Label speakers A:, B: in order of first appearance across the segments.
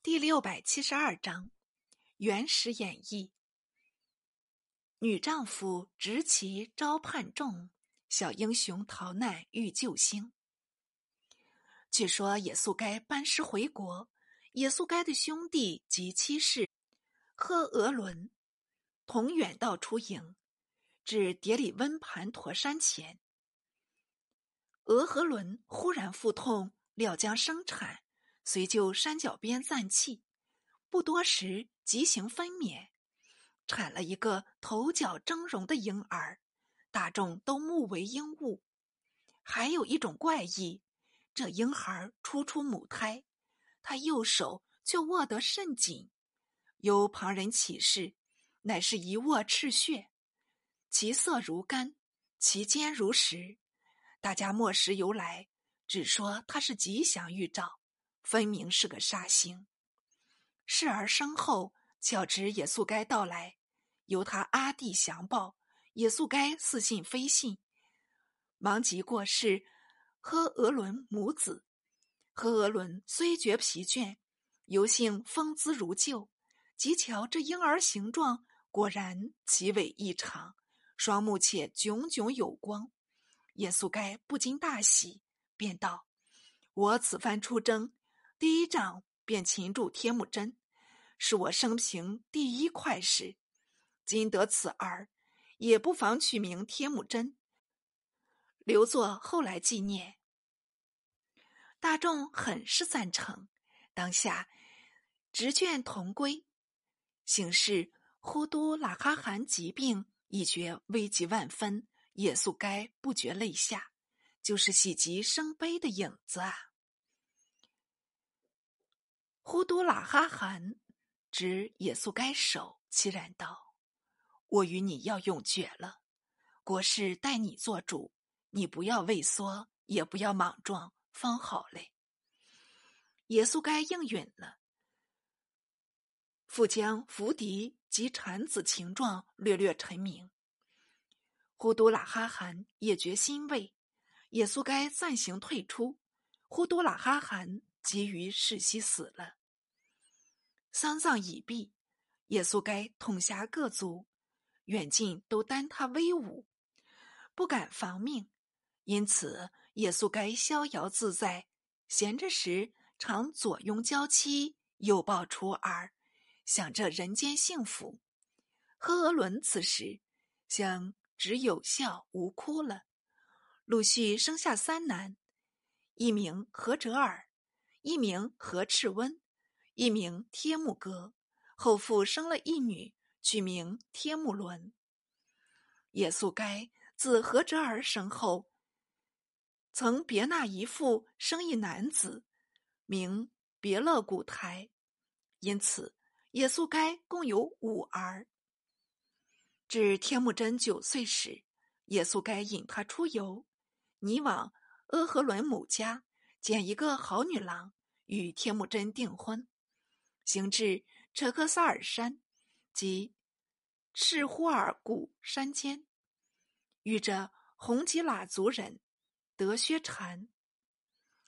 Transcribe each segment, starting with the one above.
A: 第六百七十二章，原始演绎。女丈夫执旗招叛众，小英雄逃难遇救星。据说耶稣该班师回国，耶稣该的兄弟及妻室赫俄伦同远道出营，至迭里温盘陀山前。俄和伦忽然腹痛，料将生产。遂就山脚边暂憩，不多时即行分娩，产了一个头角峥嵘的婴儿，大众都目为婴物。还有一种怪异，这婴孩初出母胎，他右手就握得甚紧，有旁人启示，乃是一握赤血，其色如干，其坚如石。大家莫识由来，只说他是吉祥预兆。分明是个杀星。事儿生后，巧知耶稣该到来，由他阿弟详报，耶稣该似信非信，忙即过世。呵俄伦母子，呵俄伦虽觉疲倦，犹幸风姿如旧。即瞧这婴儿形状，果然奇伟异常，双目且炯炯有光。耶稣该不禁大喜，便道：“我此番出征。”第一仗便擒住天目真，是我生平第一快事。今得此儿，也不妨取名天目真，留作后来纪念。大众很是赞成，当下执卷同归。行事呼都喇哈汗疾病已觉危急万分，也速该不觉泪下，就是喜极生悲的影子啊。呼都喇哈汗指耶稣该手，凄然道：“我与你要永绝了，国事待你做主，你不要畏缩，也不要莽撞，方好嘞。”耶稣该应允了，复将伏敌及产子情状略略陈明。呼都喇哈汗也觉欣慰，耶稣该暂行退出，呼都喇哈汗急于世袭死了。丧葬已毕，耶稣该统辖各族，远近都担他威武，不敢防命，因此耶稣该逍遥自在，闲着时常左拥娇妻，右抱雏儿，享着人间幸福。赫俄伦此时想只有笑无哭了，陆续生下三男，一名何哲尔，一名何赤温。一名天木哥，后复生了一女，取名天木伦。耶稣该自何哲尔生后，曾别纳一妇生一男子，名别勒古台，因此耶稣该共有五儿。至天木真九岁时，耶稣该引他出游，你往阿和伦母家捡一个好女郎，与天木真订婚。行至车克萨尔山及赤呼尔古山间，遇着红吉喇族人德薛禅，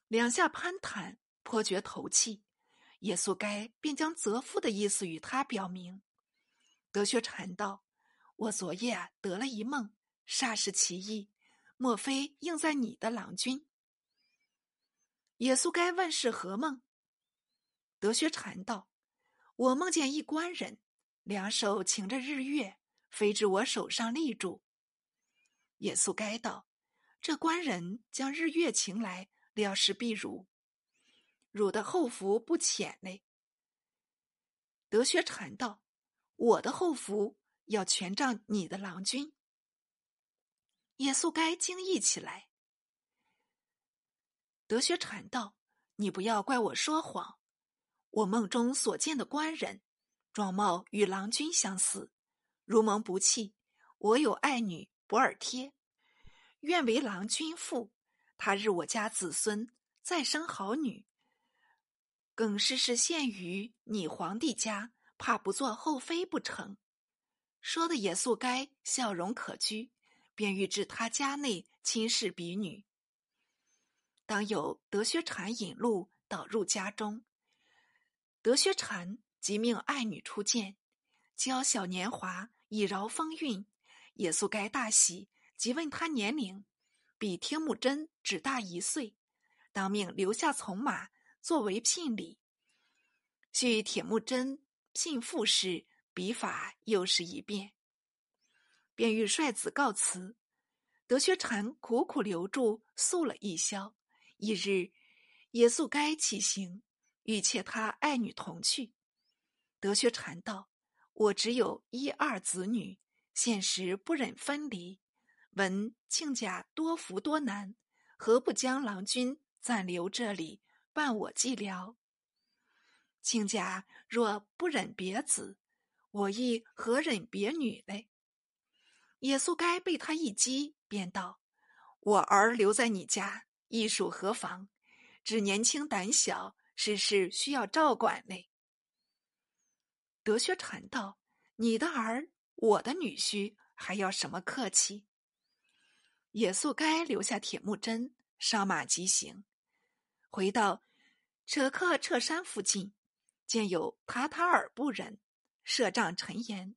A: 两下攀谈，颇觉投契。耶稣该便将择夫的意思与他表明。德薛禅道：“我昨夜得了一梦，煞是奇异，莫非应在你的郎君？”耶稣该问是何梦？德薛禅道。我梦见一官人，两手擎着日月，飞至我手上立住。耶稣该道：“这官人将日月擎来，料是必汝。汝的后福不浅嘞。”德薛禅道：“我的后福要全仗你的郎君。”耶稣该惊异起来。德薛禅道：“你不要怪我说谎。”我梦中所见的官人，状貌与郎君相似。如蒙不弃，我有爱女博尔贴，愿为郎君妇。他日我家子孙再生好女，更是是献于你皇帝家，怕不做后妃不成？说的也素该笑容可掬，便欲至他家内亲视婢女。当有德薛禅引路导入家中。德薛禅即命爱女出见，娇小年华，以饶风韵。耶稣该大喜，即问他年龄，比天目真只大一岁，当命留下从马作为聘礼。续铁木真聘父时，笔法又是一变。便欲率子告辞，德薛禅苦苦留住，宿了一宵。一日，耶稣该起行。欲妾他爱女同去，德薛禅道：“我只有一二子女，现时不忍分离。闻亲家多福多难，何不将郎君暂留这里，伴我寂寥？亲家若不忍别子，我亦何忍别女嘞？”也速该被他一击，便道：“我儿留在你家，亦属何妨？只年轻胆小。”事事需要照管嘞。德薛禅道：“你的儿，我的女婿，还要什么客气？”野宿该留下铁木真，上马疾行，回到扯克彻山附近，见有塔塔尔部人设帐陈岩，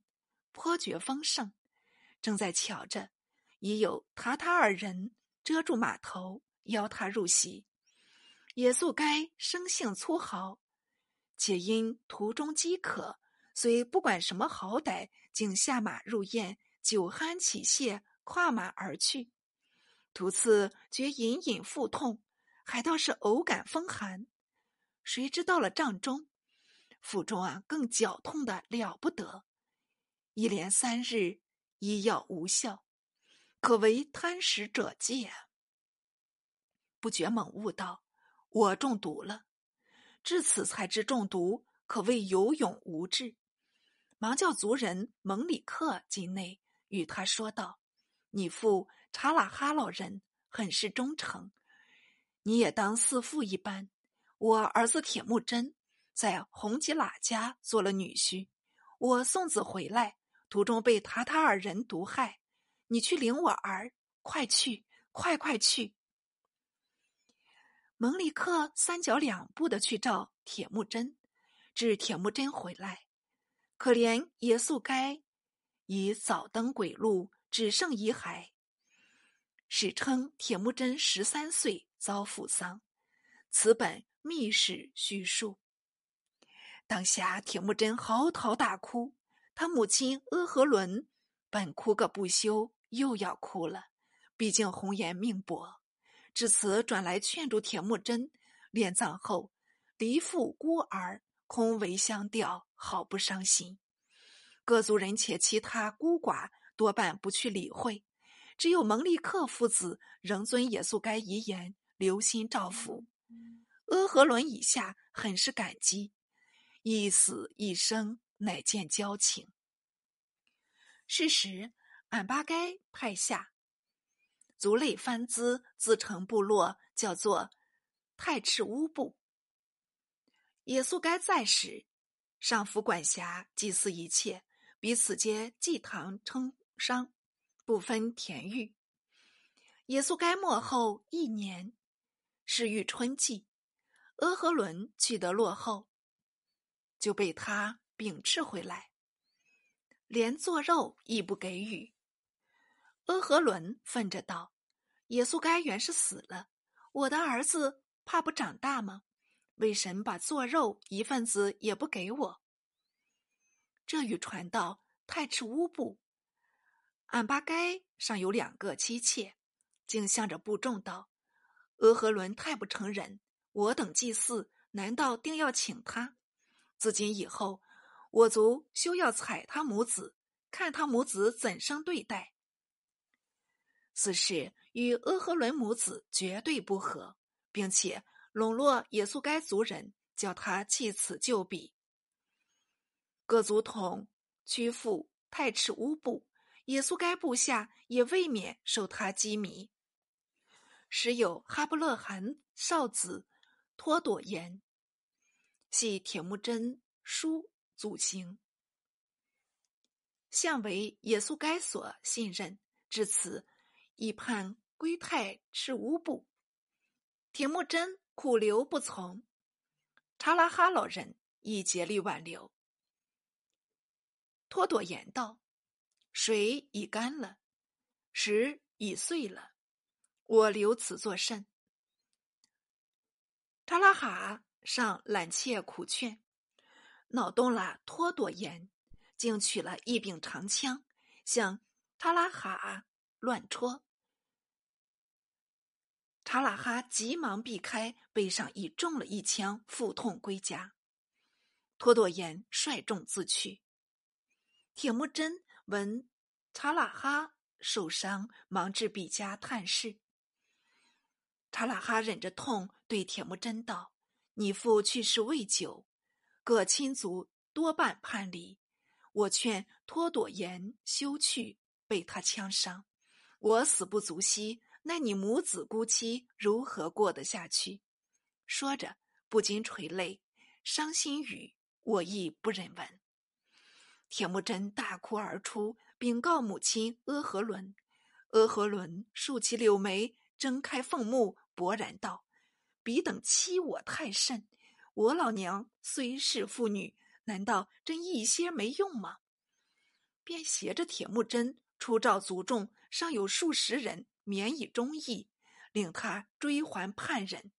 A: 颇觉丰盛，正在瞧着，已有塔塔尔人遮住码头，邀他入席。野宿该生性粗豪，且因途中饥渴，虽不管什么好歹，竟下马入宴，酒酣起谢，跨马而去。途次觉隐隐腹痛，还倒是偶感风寒。谁知到了帐中，腹中啊更绞痛的了不得。一连三日，医药无效，可为贪食者戒。不觉猛悟道。我中毒了，至此才知中毒可谓有勇无智。忙叫族人蒙里克进内，与他说道：“你父查拉哈老人很是忠诚，你也当似父一般。我儿子铁木真在红吉拉家做了女婿，我送子回来，途中被塔塔尔人毒害。你去领我儿，快去，快快去！”蒙里克三脚两步的去找铁木真，至铁木真回来，可怜耶稣该已早登鬼路，只剩遗骸。史称铁木真十三岁遭父丧，此本秘史叙述。当下铁木真嚎啕大哭，他母亲阿和伦本哭个不休，又要哭了，毕竟红颜命薄。至此，转来劝住铁木真，殓葬后，离父孤儿，空为香吊，好不伤心。各族人且其他孤寡多半不去理会，只有蒙利克父子仍遵耶稣该遗言，留心照拂。阿和伦以下很是感激，一死一生乃见交情。是时，俺巴该派下。族类番资自成部落，叫做太赤乌部。耶稣该在时，上府管辖祭祀一切，彼此皆祭堂称商，不分田域。耶稣该末后一年，是遇春季，阿和伦取得落后，就被他秉斥回来，连做肉亦不给予。阿和伦愤着道。耶稣该原是死了，我的儿子怕不长大吗？为神把做肉一份子也不给我。这语传到太赤乌部，俺巴该尚有两个妻妾，竟向着部众道：“俄和伦太不成人，我等祭祀难道定要请他？自今以后，我族休要踩他母子，看他母子怎生对待。”此事。与阿合伦母子绝对不和，并且笼络耶稣该族人，叫他弃此就彼。各族统屈服太赤乌部，耶稣该部下也未免受他羁迷。时有哈布勒汗少子托朵言，系铁木真叔祖行，向为耶稣该所信任，至此已判。归太赤乌部，铁木真苦留不从。查拉哈老人以竭力挽留。托朵言道：“水已干了，石已碎了，我留此作甚？”查拉哈上揽切苦劝，恼动了托朵言，竟取了一柄长枪，向查拉哈乱戳。查拉哈急忙避开，背上已中了一枪，腹痛归家。托朵言率众自去。铁木真闻查拉哈受伤，忙至比家探视。查拉哈忍着痛，对铁木真道：“你父去世未久，各亲族多半叛离。我劝托朵言休去，被他枪伤。我死不足惜，那你母子孤妻如何过得下去？”说着，不禁垂泪，伤心语我亦不忍闻。铁木真大哭而出，禀告母亲阿合伦。阿合伦竖起柳眉，睁开凤目，勃然道：“彼等欺我太甚！我老娘虽是妇女，难道真一些没用吗？”便携着铁木真出召族众，尚有数十人，免以忠义，令他追还叛人。